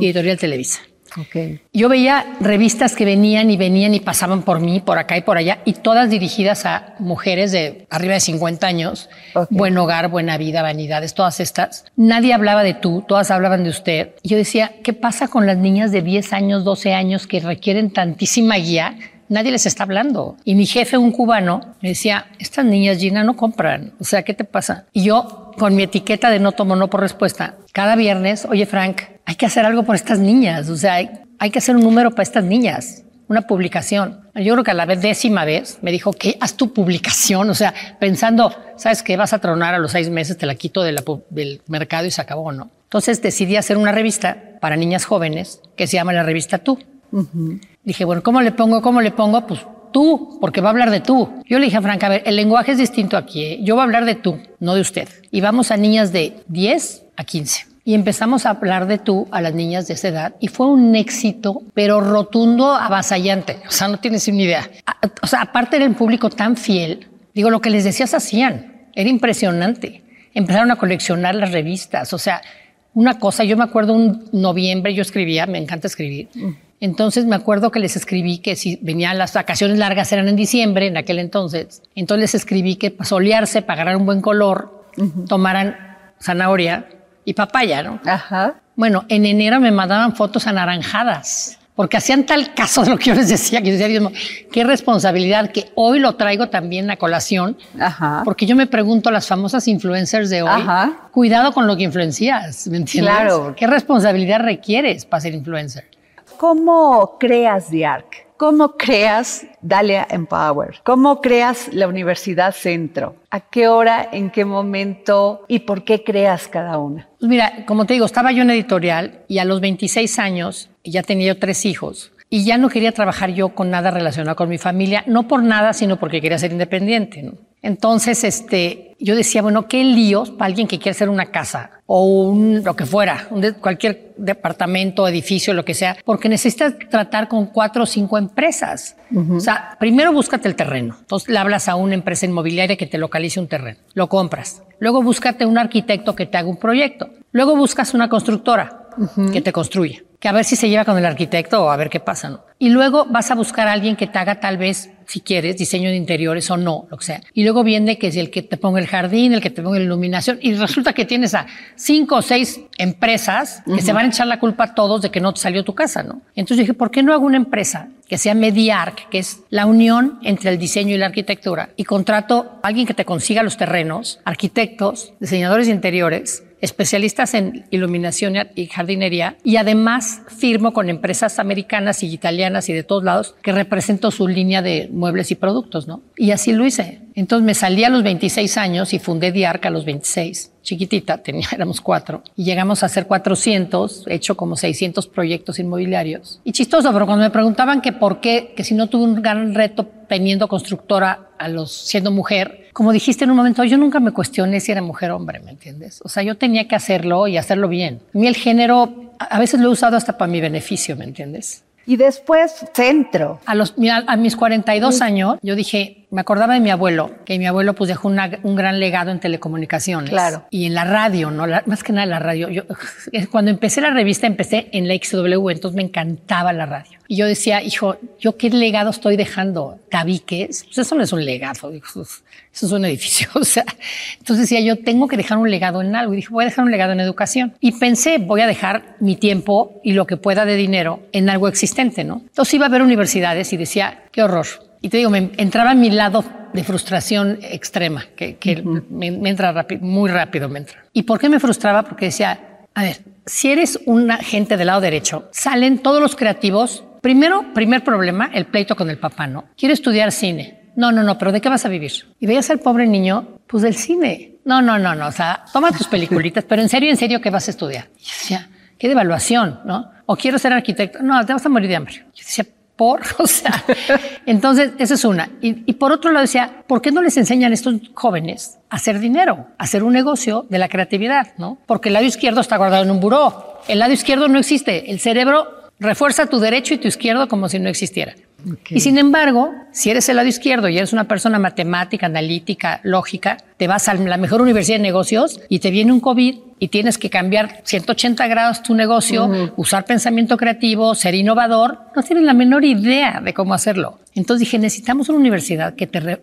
y Editorial Televisa. Yo veía revistas que venían y venían y pasaban por mí, por acá y por allá, y todas dirigidas a mujeres de arriba de 50 años, buen hogar, buena vida, vanidades, todas estas. Nadie hablaba de tú, todas hablaban de usted. Y yo decía, ¿qué pasa con las niñas de 10 años, 12 años que requieren tantísima guía? Nadie les está hablando. Y mi jefe, un cubano, me decía, estas niñas, Gina, no compran. O sea, ¿qué te pasa? Y yo, con mi etiqueta de no tomo no por respuesta, cada viernes, oye, Frank, hay que hacer algo por estas niñas. O sea, hay, hay que hacer un número para estas niñas, una publicación. Yo creo que a la vez, décima vez me dijo que haz tu publicación. O sea, pensando, ¿sabes qué? Vas a tronar a los seis meses, te la quito de la del mercado y se acabó, ¿no? Entonces decidí hacer una revista para niñas jóvenes que se llama la revista Tú. Dije, bueno, ¿cómo le pongo? ¿Cómo le pongo? Pues tú, porque va a hablar de tú. Yo le dije a Franca, a ver, el lenguaje es distinto aquí. Yo voy a hablar de tú, no de usted. Y vamos a niñas de 10 a 15. Y empezamos a hablar de tú a las niñas de esa edad y fue un éxito, pero rotundo, avasallante. O sea, no tienes ni idea. O sea, aparte era un público tan fiel, digo, lo que les decías hacían. Era impresionante. Empezaron a coleccionar las revistas. O sea, una cosa, yo me acuerdo un noviembre, yo escribía, me encanta escribir. Entonces me acuerdo que les escribí que si venían las vacaciones largas eran en diciembre, en aquel entonces. Entonces les escribí que para solearse, para agarrar un buen color, tomaran zanahoria y papaya, ¿no? Ajá. Bueno, en enero me mandaban fotos anaranjadas, porque hacían tal caso de lo que yo les decía, que yo decía, Dios mío, qué responsabilidad que hoy lo traigo también a colación, Ajá. porque yo me pregunto a las famosas influencers de hoy, Ajá. cuidado con lo que influencias, ¿me entiendes? Claro. ¿Qué responsabilidad requieres para ser influencer? ¿Cómo creas DIARC? ¿Cómo creas Dalia Empower? ¿Cómo creas la Universidad Centro? ¿A qué hora, en qué momento y por qué creas cada una? Pues mira, como te digo, estaba yo en editorial y a los 26 años ya tenía yo tres hijos y ya no quería trabajar yo con nada relacionado con mi familia, no por nada, sino porque quería ser independiente. ¿no? Entonces, este, yo decía, bueno, qué líos para alguien que quiere hacer una casa o un, lo que fuera, un de- cualquier departamento, edificio, lo que sea, porque necesitas tratar con cuatro o cinco empresas. O sea, primero búscate el terreno. Entonces le hablas a una empresa inmobiliaria que te localice un terreno. Lo compras. Luego búscate un arquitecto que te haga un proyecto. Luego buscas una constructora que te construya. Que a ver si se lleva con el arquitecto o a ver qué pasa, ¿no? Y luego vas a buscar a alguien que te haga tal vez, si quieres, diseño de interiores o no, lo que sea. Y luego viene que es el que te ponga el jardín, el que te ponga la iluminación. Y resulta que tienes a cinco o seis empresas que se van a echar la culpa a todos de que no te salió tu casa, ¿no? Entonces dije, ¿por qué no hago una empresa que sea Mediarc, que es la unión entre el diseño y la arquitectura? Y contrato a alguien que te consiga los terrenos, arquitectos, diseñadores de interiores, especialistas en iluminación y jardinería y además firmo con empresas americanas y italianas y de todos lados que represento su línea de muebles y productos, ¿no? Y así lo hice. Entonces me salí a los 26 años y fundé Diarc a los 26. Chiquitita, tenía, éramos cuatro. Y llegamos a hacer 400, he hecho como 600 proyectos inmobiliarios. Y chistoso, pero cuando me preguntaban que por qué, que si no tuve un gran reto teniendo constructora a los siendo mujer, como dijiste en un momento, yo nunca me cuestioné si era mujer o hombre, ¿me entiendes? O sea, yo tenía que hacerlo y hacerlo bien. A mí el género, a veces lo he usado hasta para mi beneficio, ¿me entiendes? Y después Centro. A, los, mira, a mis 42 años, yo dije, me acordaba de mi abuelo, que mi abuelo pues dejó una- un gran legado en telecomunicaciones. Claro. Y en la radio, ¿no? La- más que nada la radio. Yo, cuando empecé la revista, empecé en la XW, entonces me encantaba la radio. Y yo decía, hijo, ¿yo qué legado estoy dejando? ¿Tabiques? Pues eso no es un legado, dijo, eso es un edificio. O sea, entonces decía, yo tengo que dejar un legado en algo. Y dije, voy a dejar un legado en educación. Y pensé, voy a dejar mi tiempo y lo que pueda de dinero en algo existente, ¿no? Entonces iba a ver universidades y decía, qué horror. Y te digo, me entraba en mi lado de frustración extrema, que, que me, me entra rápido, muy rápido me entra. ¿Y por qué me frustraba? Porque decía, a ver, si eres un agente del lado derecho, salen todos los creativos. Primero, primer problema, el pleito con el papá, ¿no? Quiero estudiar cine. No, no, no, pero ¿de qué vas a vivir? Y veías al pobre niño, pues del cine. No, no, no, no, o sea, toma tus peliculitas, pero en serio, en serio, ¿qué vas a estudiar? Y yo decía, qué devaluación, ¿no? O quiero ser arquitecto. No, te vas a morir de hambre. Yo decía, por, o sea, entonces, esa es una. Y, y por otro lado decía, ¿por qué no les enseñan a estos jóvenes a hacer dinero, a hacer un negocio de la creatividad, no? Porque el lado izquierdo está guardado en un buró. El lado izquierdo no existe. El cerebro Refuerza tu derecho y tu izquierdo como si no existiera. Y sin embargo, si eres el lado izquierdo y eres una persona matemática, analítica, lógica, te vas a la mejor universidad de negocios y te viene un COVID y tienes que cambiar 180 grados tu negocio, usar pensamiento creativo, ser innovador, no tienes la menor idea de cómo hacerlo. Entonces dije, necesitamos una universidad que te... re-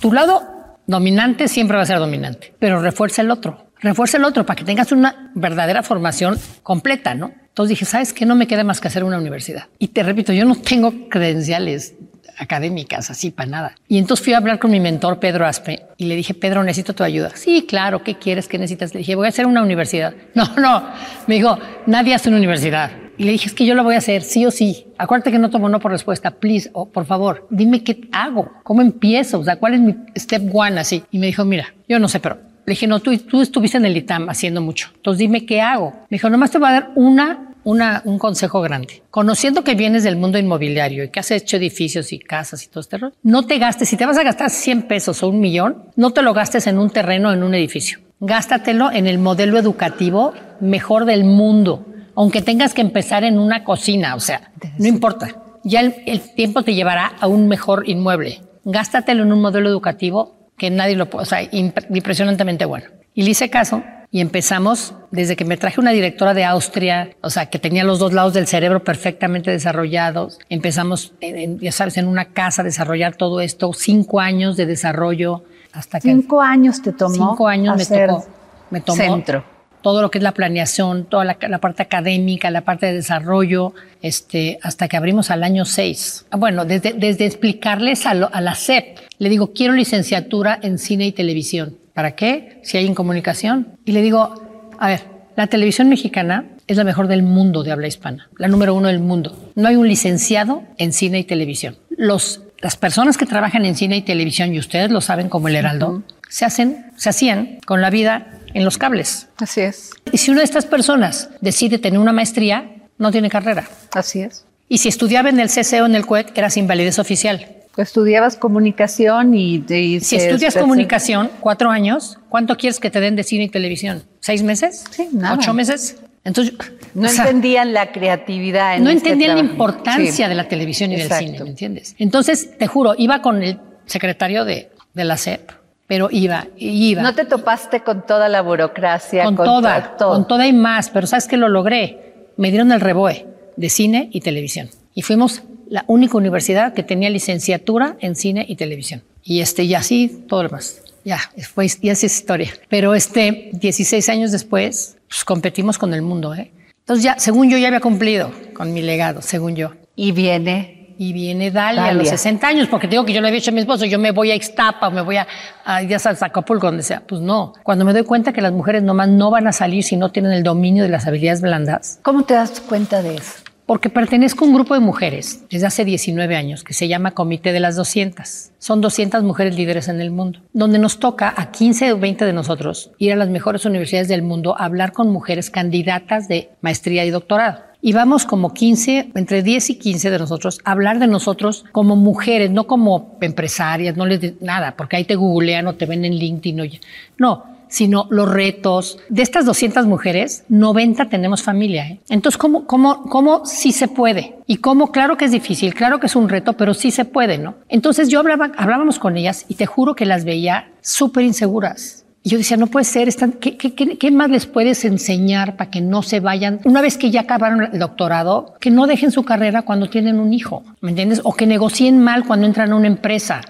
Tu lado dominante siempre va a ser dominante, pero refuerza el otro. Refuerza el otro para que tengas una verdadera formación completa, ¿no? Entonces dije, ¿sabes qué? No me queda más que hacer una universidad. Y te repito, yo no tengo credenciales académicas, así para nada. Y entonces fui a hablar con mi mentor, Pedro Aspe, y le dije, Pedro, necesito tu ayuda. Sí, claro, ¿qué quieres? ¿Qué necesitas? Le dije, voy a hacer una universidad. No, no, me dijo, nadie hace una universidad. Y le dije, es que yo lo voy a hacer, sí o sí. Acuérdate que no tomo no por respuesta, please, o por favor, dime qué hago, cómo empiezo, o sea, cuál es mi step one, así. Y me dijo, mira, yo no sé, pero le dije, no, tú, tú estuviste en el ITAM haciendo mucho. Entonces dime qué hago. Me dijo, nomás te voy a dar una, una, un consejo grande. Conociendo que vienes del mundo inmobiliario y que has hecho edificios y casas y todo este rollo, no te gastes, si te vas a gastar 100 pesos o un millón, no te lo gastes en un terreno o en un edificio. Gástatelo en el modelo educativo mejor del mundo, aunque tengas que empezar en una cocina, o sea, no importa. Ya el, el tiempo te llevará a un mejor inmueble. Gástatelo en un modelo educativo que nadie lo puede, o sea, impre- impresionantemente bueno. Y le hice caso y empezamos desde que me traje una directora de Austria, o sea, que tenía los dos lados del cerebro perfectamente desarrollados. Empezamos, en- ya sabes, en una casa a desarrollar todo esto, cinco años de desarrollo hasta que Cinco años te tomó. cinco años me tocó, me tomó Centro. Todo lo que es la planeación, toda la, la parte académica, la parte de desarrollo, este, hasta que abrimos al año 6. Bueno, desde, desde explicarles a, lo- a la SEP, le digo, quiero licenciatura en cine y televisión. ¿Para qué? Si hay en comunicación. Y le digo, a ver, la televisión mexicana es la mejor del mundo de habla hispana, la número uno del mundo. No hay un licenciado en cine y televisión. Los, las personas que trabajan en cine y televisión, y ustedes lo saben como el Heraldo, se hacen, se hacían con la vida en los cables. Así es. Y si una de estas personas decide tener una maestría, no tiene carrera. Así es. Y si estudiaba en el CCO o en el CUEC, era sin validez oficial. Estudiabas comunicación y... y Si estudias se- comunicación, cuatro años, ¿cuánto quieres que te den de cine y televisión? ¿Seis meses? Sí, nada. ¿Ocho meses? Entonces, No o sea, entendían la creatividad. En no este entendían la trabajo. importancia Sí. de la televisión y Exacto. del cine, ¿me entiendes? Entonces, te juro, iba con el secretario de, de la SEP, pero iba, iba. No te topaste con toda la burocracia. con, toda, to- todo. con toda y más, pero ¿sabes qué lo logré? Me dieron el reboe de cine y televisión. Y fuimos la única universidad que tenía licenciatura en cine y televisión. Y este, y así todo lo demás. Ya, fue, ya es historia. Pero este, 16 años después, pues competimos con el mundo, ¿eh? Entonces ya, según yo, ya había cumplido con mi legado, según yo. Y viene. Y viene Dalia, a los Dalia. 60 años, porque te digo que yo le había dicho a mi esposo, yo me voy a Ixtapa o me voy a, a ya sabes, a Acapulco, donde sea. Pues no. Cuando me doy cuenta que las mujeres nomás no van a salir si no tienen el dominio de las habilidades blandas. ¿Cómo te das cuenta de eso? Porque pertenezco a un grupo de mujeres desde hace 19 años que se llama Comité de las 200. Son 200 mujeres líderes en el mundo, donde nos toca a 15 o 20 de nosotros ir a las mejores universidades del mundo a hablar con mujeres candidatas de maestría y doctorado. Y vamos como 15, entre 10 y 15 de nosotros, a hablar de nosotros como mujeres, no como empresarias, no les de- nada, porque ahí te googlean o te ven en LinkedIn. oye. No, sino los retos. De estas 200 mujeres, 90 tenemos familia. ¿eh? Entonces, ¿cómo, cómo, ¿cómo sí se puede? Y cómo, claro que es difícil, claro que es un reto, pero sí se puede, ¿no? Entonces yo hablaba, hablábamos con ellas y te juro que las veía súper inseguras. Y yo decía, no puede ser, están, ¿qué, qué, qué, qué más les puedes enseñar para que no se vayan? Una vez que ya acabaron el doctorado, que no dejen su carrera cuando tienen un hijo, ¿me entiendes? O que negocien mal cuando entran a una empresa.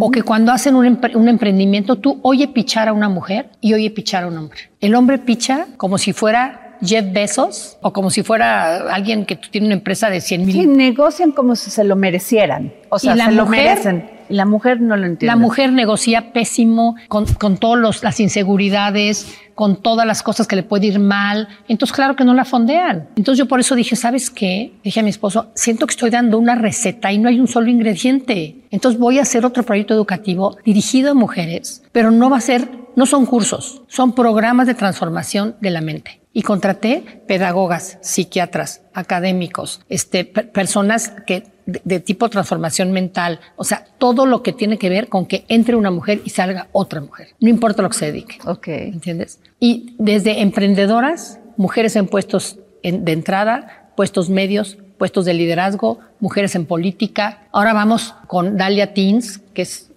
O que cuando hacen un, empre- un emprendimiento, tú oye pichar a una mujer y oye pichar a un hombre. El hombre picha como si fuera Jeff Bezos o como si fuera alguien que tiene una empresa de 100 mil Sí, negocian como si se lo merecieran. O sea, Y la se lo mujer- merecen. Y la mujer no lo entiende. La mujer negocia pésimo con, con todas las inseguridades, con todas las cosas que le puede ir mal. Entonces, claro que no la fondean. Entonces, yo por eso dije, ¿sabes qué? Dije a mi esposo, siento que estoy dando una receta y no hay un solo ingrediente. Entonces, voy a hacer otro proyecto educativo dirigido a mujeres, pero no va a ser, no son cursos, son programas de transformación de la mente. Y contraté pedagogas, psiquiatras, académicos, este, per- personas que de, de tipo transformación mental, o sea, todo lo que tiene que ver con que entre una mujer y salga otra mujer, no importa lo que se dedique. Ok. ¿Entiendes? Y desde emprendedoras, mujeres en puestos en- de entrada, puestos medios, puestos de liderazgo, mujeres en política. Ahora vamos con Dalia Teens, que es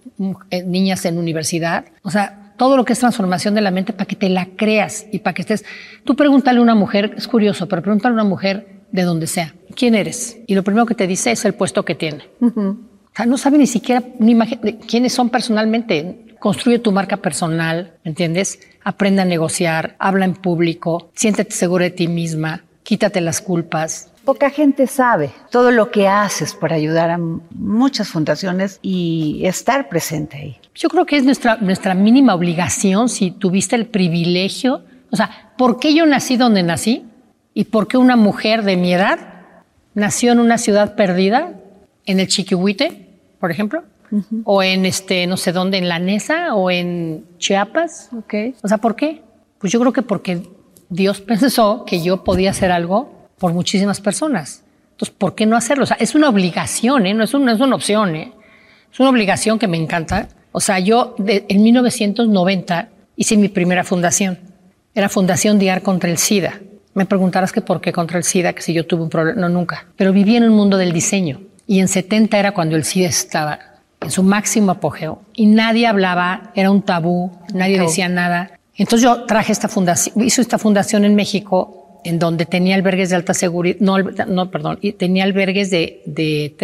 eh, niñas en universidad. O sea, todo lo que es transformación de la mente para que te la creas y para que estés. Tú pregúntale a una mujer, es curioso, pero pregúntale a una mujer de donde sea, ¿quién eres? Y lo primero que te dice es el puesto que tiene. O sea, no sabe ni siquiera ni imagen de quiénes son personalmente. Construye tu marca personal, ¿me ¿entiendes? Aprende a negociar, habla en público, siéntete segura de ti misma, quítate las culpas. Poca gente sabe todo lo que haces para ayudar a muchas fundaciones y estar presente ahí. Yo creo que es nuestra, nuestra mínima obligación si tuviste el privilegio. O sea, ¿por qué yo nací donde nací? ¿Y por qué una mujer de mi edad nació en una ciudad perdida, en el Chiquihuite, por ejemplo? O en este, no sé dónde, en la Nesa o en Chiapas. O sea, ¿por qué? Pues yo creo que porque Dios pensó que yo podía hacer algo por muchísimas personas. Entonces, ¿por qué no hacerlo? O sea, es una obligación, ¿eh? no, es una, no es una opción. ¿eh? Es una obligación que me encanta. O sea, yo de- en 1990 hice mi primera fundación. Era Fundación Diar contra el SIDA. Me preguntarás que por qué contra el SIDA, que si yo tuve un problema. No, nunca. Pero viví en un mundo del diseño. Y en 70 era cuando el SIDA estaba en su máximo apogeo. Y nadie hablaba, era un tabú, nadie decía nada. Entonces yo traje esta fundación, hizo esta fundación en México, en donde tenía albergues de alta seguridad, no, no perdón, tenía albergues de, de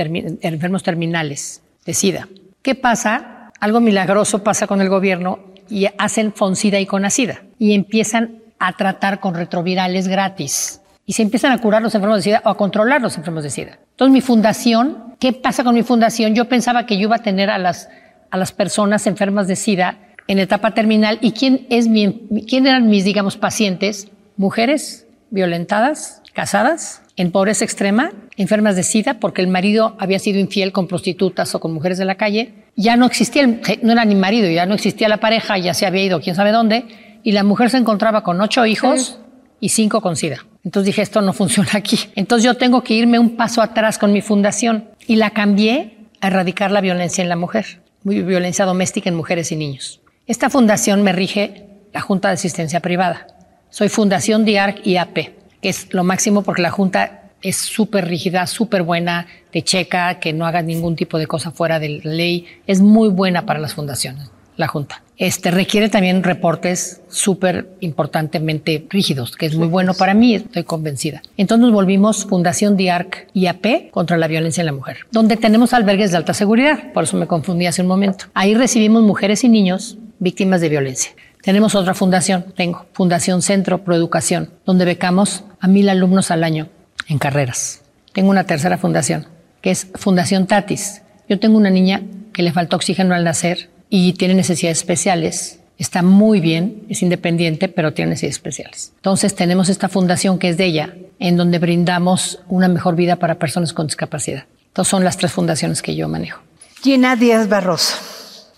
enfermos terminales de SIDA. ¿Qué pasa? Algo milagroso pasa con el gobierno y hacen Fonsida y Conacida y empiezan a tratar con retrovirales gratis y se empiezan a curar los enfermos de SIDA o a controlar los enfermos de SIDA. Entonces mi fundación, ¿qué pasa con mi fundación? Yo pensaba que yo iba a tener a las, a las personas enfermas de SIDA en etapa terminal y quién es mi, quién eran mis, digamos, pacientes, mujeres violentadas, casadas, en pobreza extrema, enfermas de SIDA, porque el marido había sido infiel con prostitutas o con mujeres de la calle. Ya no existía, el- no era ni marido, ya no existía la pareja, ya se había ido quién sabe dónde, y la mujer se encontraba con ocho hijos y cinco con SIDA. Entonces dije, esto no funciona aquí. Entonces yo tengo que irme un paso atrás con mi fundación y la cambié a erradicar la violencia en la mujer, violencia doméstica en mujeres y niños. Esta fundación me rige la Junta de Asistencia Privada. Soy Fundación DIARC y AP, que es lo máximo porque la Junta es súper rígida, súper buena, te checa que no hagas ningún tipo de cosa fuera de la ley. Es muy buena para las fundaciones, la Junta. Este requiere también reportes súper importantemente rígidos, que es muy bueno para mí, estoy convencida. Entonces volvimos Fundación DIARC y AP contra la violencia en la mujer, donde tenemos albergues de alta seguridad, por eso me confundí hace un momento. Ahí recibimos mujeres y niños víctimas de violencia. Tenemos otra fundación, tengo, Fundación Centro Proeducación, donde becamos a mil alumnos al año en carreras. Tengo una tercera fundación, que es Fundación Tatis. Yo tengo una niña que le falta oxígeno al nacer y tiene necesidades especiales. Está muy bien, es independiente, pero tiene necesidades especiales. Entonces tenemos esta fundación que es de ella, en donde brindamos una mejor vida para personas con discapacidad. Entonces son las tres fundaciones que yo manejo. Gina Díaz Barroso,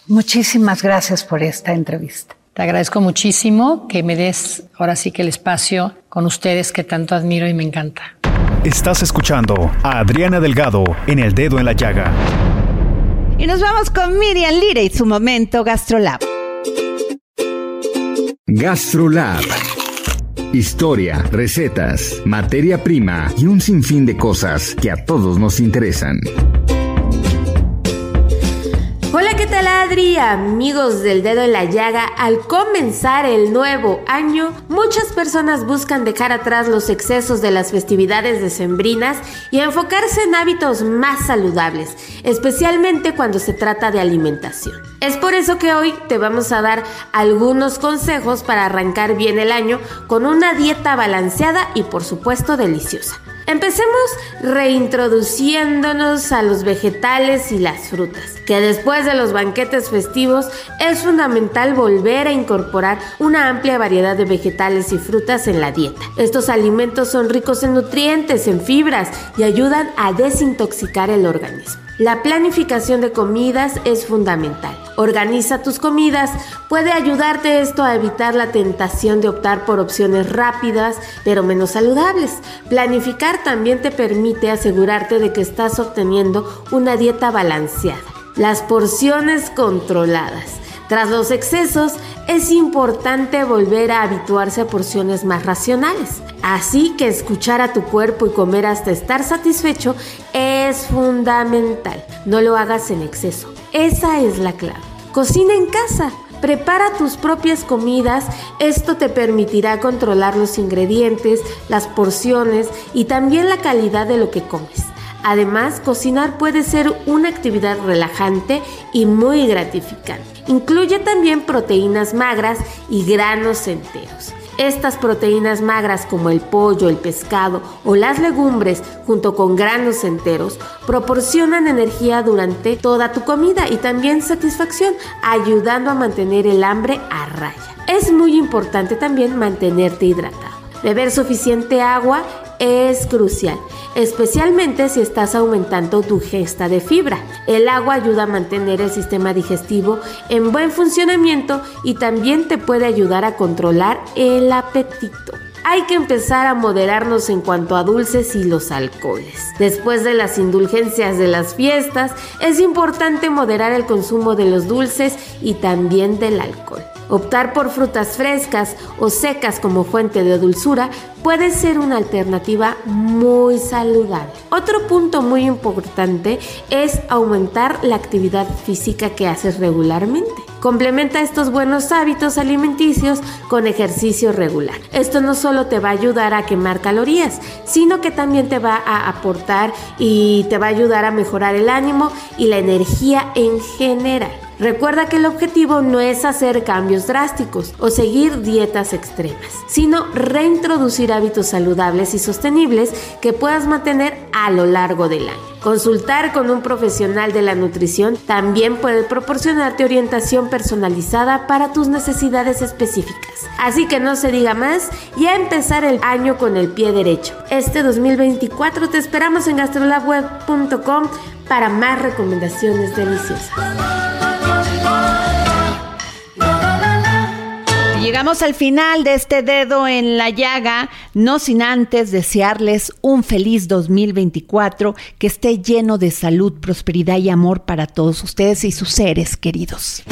muchísimas gracias por esta entrevista. Te agradezco muchísimo que me des ahora sí que el espacio con ustedes que tanto admiro y me encanta. Estás escuchando a Adriana Delgado en El Dedo en la Llaga. Y nos vamos con Miriam Lira y su momento GastroLab. GastroLab. Historia, recetas, materia prima y un sinfín de cosas que a todos nos interesan. Hola, ¿qué tal Adri? Amigos del dedo en la llaga, al comenzar el nuevo año, muchas personas buscan dejar atrás los excesos de las festividades decembrinas y enfocarse en hábitos más saludables, especialmente cuando se trata de alimentación. Es por eso que hoy te vamos a dar algunos consejos para arrancar bien el año con una dieta balanceada y por supuesto deliciosa. Empecemos reintroduciéndonos a los vegetales y las frutas, que después de los banquetes festivos es fundamental volver a incorporar una amplia variedad de vegetales y frutas en la dieta. Estos alimentos son ricos en nutrientes, en fibras y ayudan a desintoxicar el organismo. La planificación de comidas es fundamental. Organiza tus comidas. Puede ayudarte esto a evitar la tentación de optar por opciones rápidas pero menos saludables. Planificar también te permite asegurarte de que estás obteniendo una dieta balanceada. Las porciones controladas. Tras los excesos, es importante volver a habituarse a porciones más racionales. Así que escuchar a tu cuerpo y comer hasta estar satisfecho es fundamental. No lo hagas en exceso. Esa es la clave. Cocina en casa. Prepara tus propias comidas, esto te permitirá controlar los ingredientes, las porciones y también la calidad de lo que comes. Además, cocinar puede ser una actividad relajante y muy gratificante. Incluye también proteínas magras y granos enteros. Estas proteínas magras como el pollo, el pescado o las legumbres junto con granos enteros proporcionan energía durante toda tu comida y también satisfacción, ayudando a mantener el hambre a raya. Es muy importante también mantenerte hidratado. Beber suficiente agua es crucial, especialmente si estás aumentando tu gesta de fibra. El agua ayuda a mantener el sistema digestivo en buen funcionamiento y también te puede ayudar a controlar el apetito. Hay que empezar a moderarnos en cuanto a dulces y los alcoholes. Después de las indulgencias de las fiestas, es importante moderar el consumo de los dulces y también del alcohol. Optar por frutas frescas o secas como fuente de dulzura puede ser una alternativa muy saludable. Otro punto muy importante es aumentar la actividad física que haces regularmente. Complementa estos buenos hábitos alimenticios con ejercicio regular. Esto no solo te va a ayudar a quemar calorías, sino que también te va a aportar y te va a ayudar a mejorar el ánimo y la energía en general. Recuerda que el objetivo no es hacer cambios drásticos o seguir dietas extremas, sino reintroducir hábitos saludables y sostenibles que puedas mantener a lo largo del año. Consultar con un profesional de la nutrición también puede proporcionarte orientación personalizada para tus necesidades específicas. Así que no se diga más y a empezar el año con el pie derecho. Este 2024 te esperamos en gastrolabweb.com para más recomendaciones deliciosas. Llegamos al final de este dedo en la llaga, no sin antes desearles un feliz 2024 que esté lleno de salud, prosperidad y amor para todos ustedes y sus seres queridos.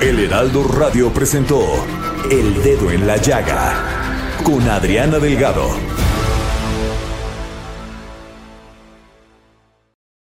El Heraldo Radio presentó El Dedo en la Llaga con Adriana Delgado.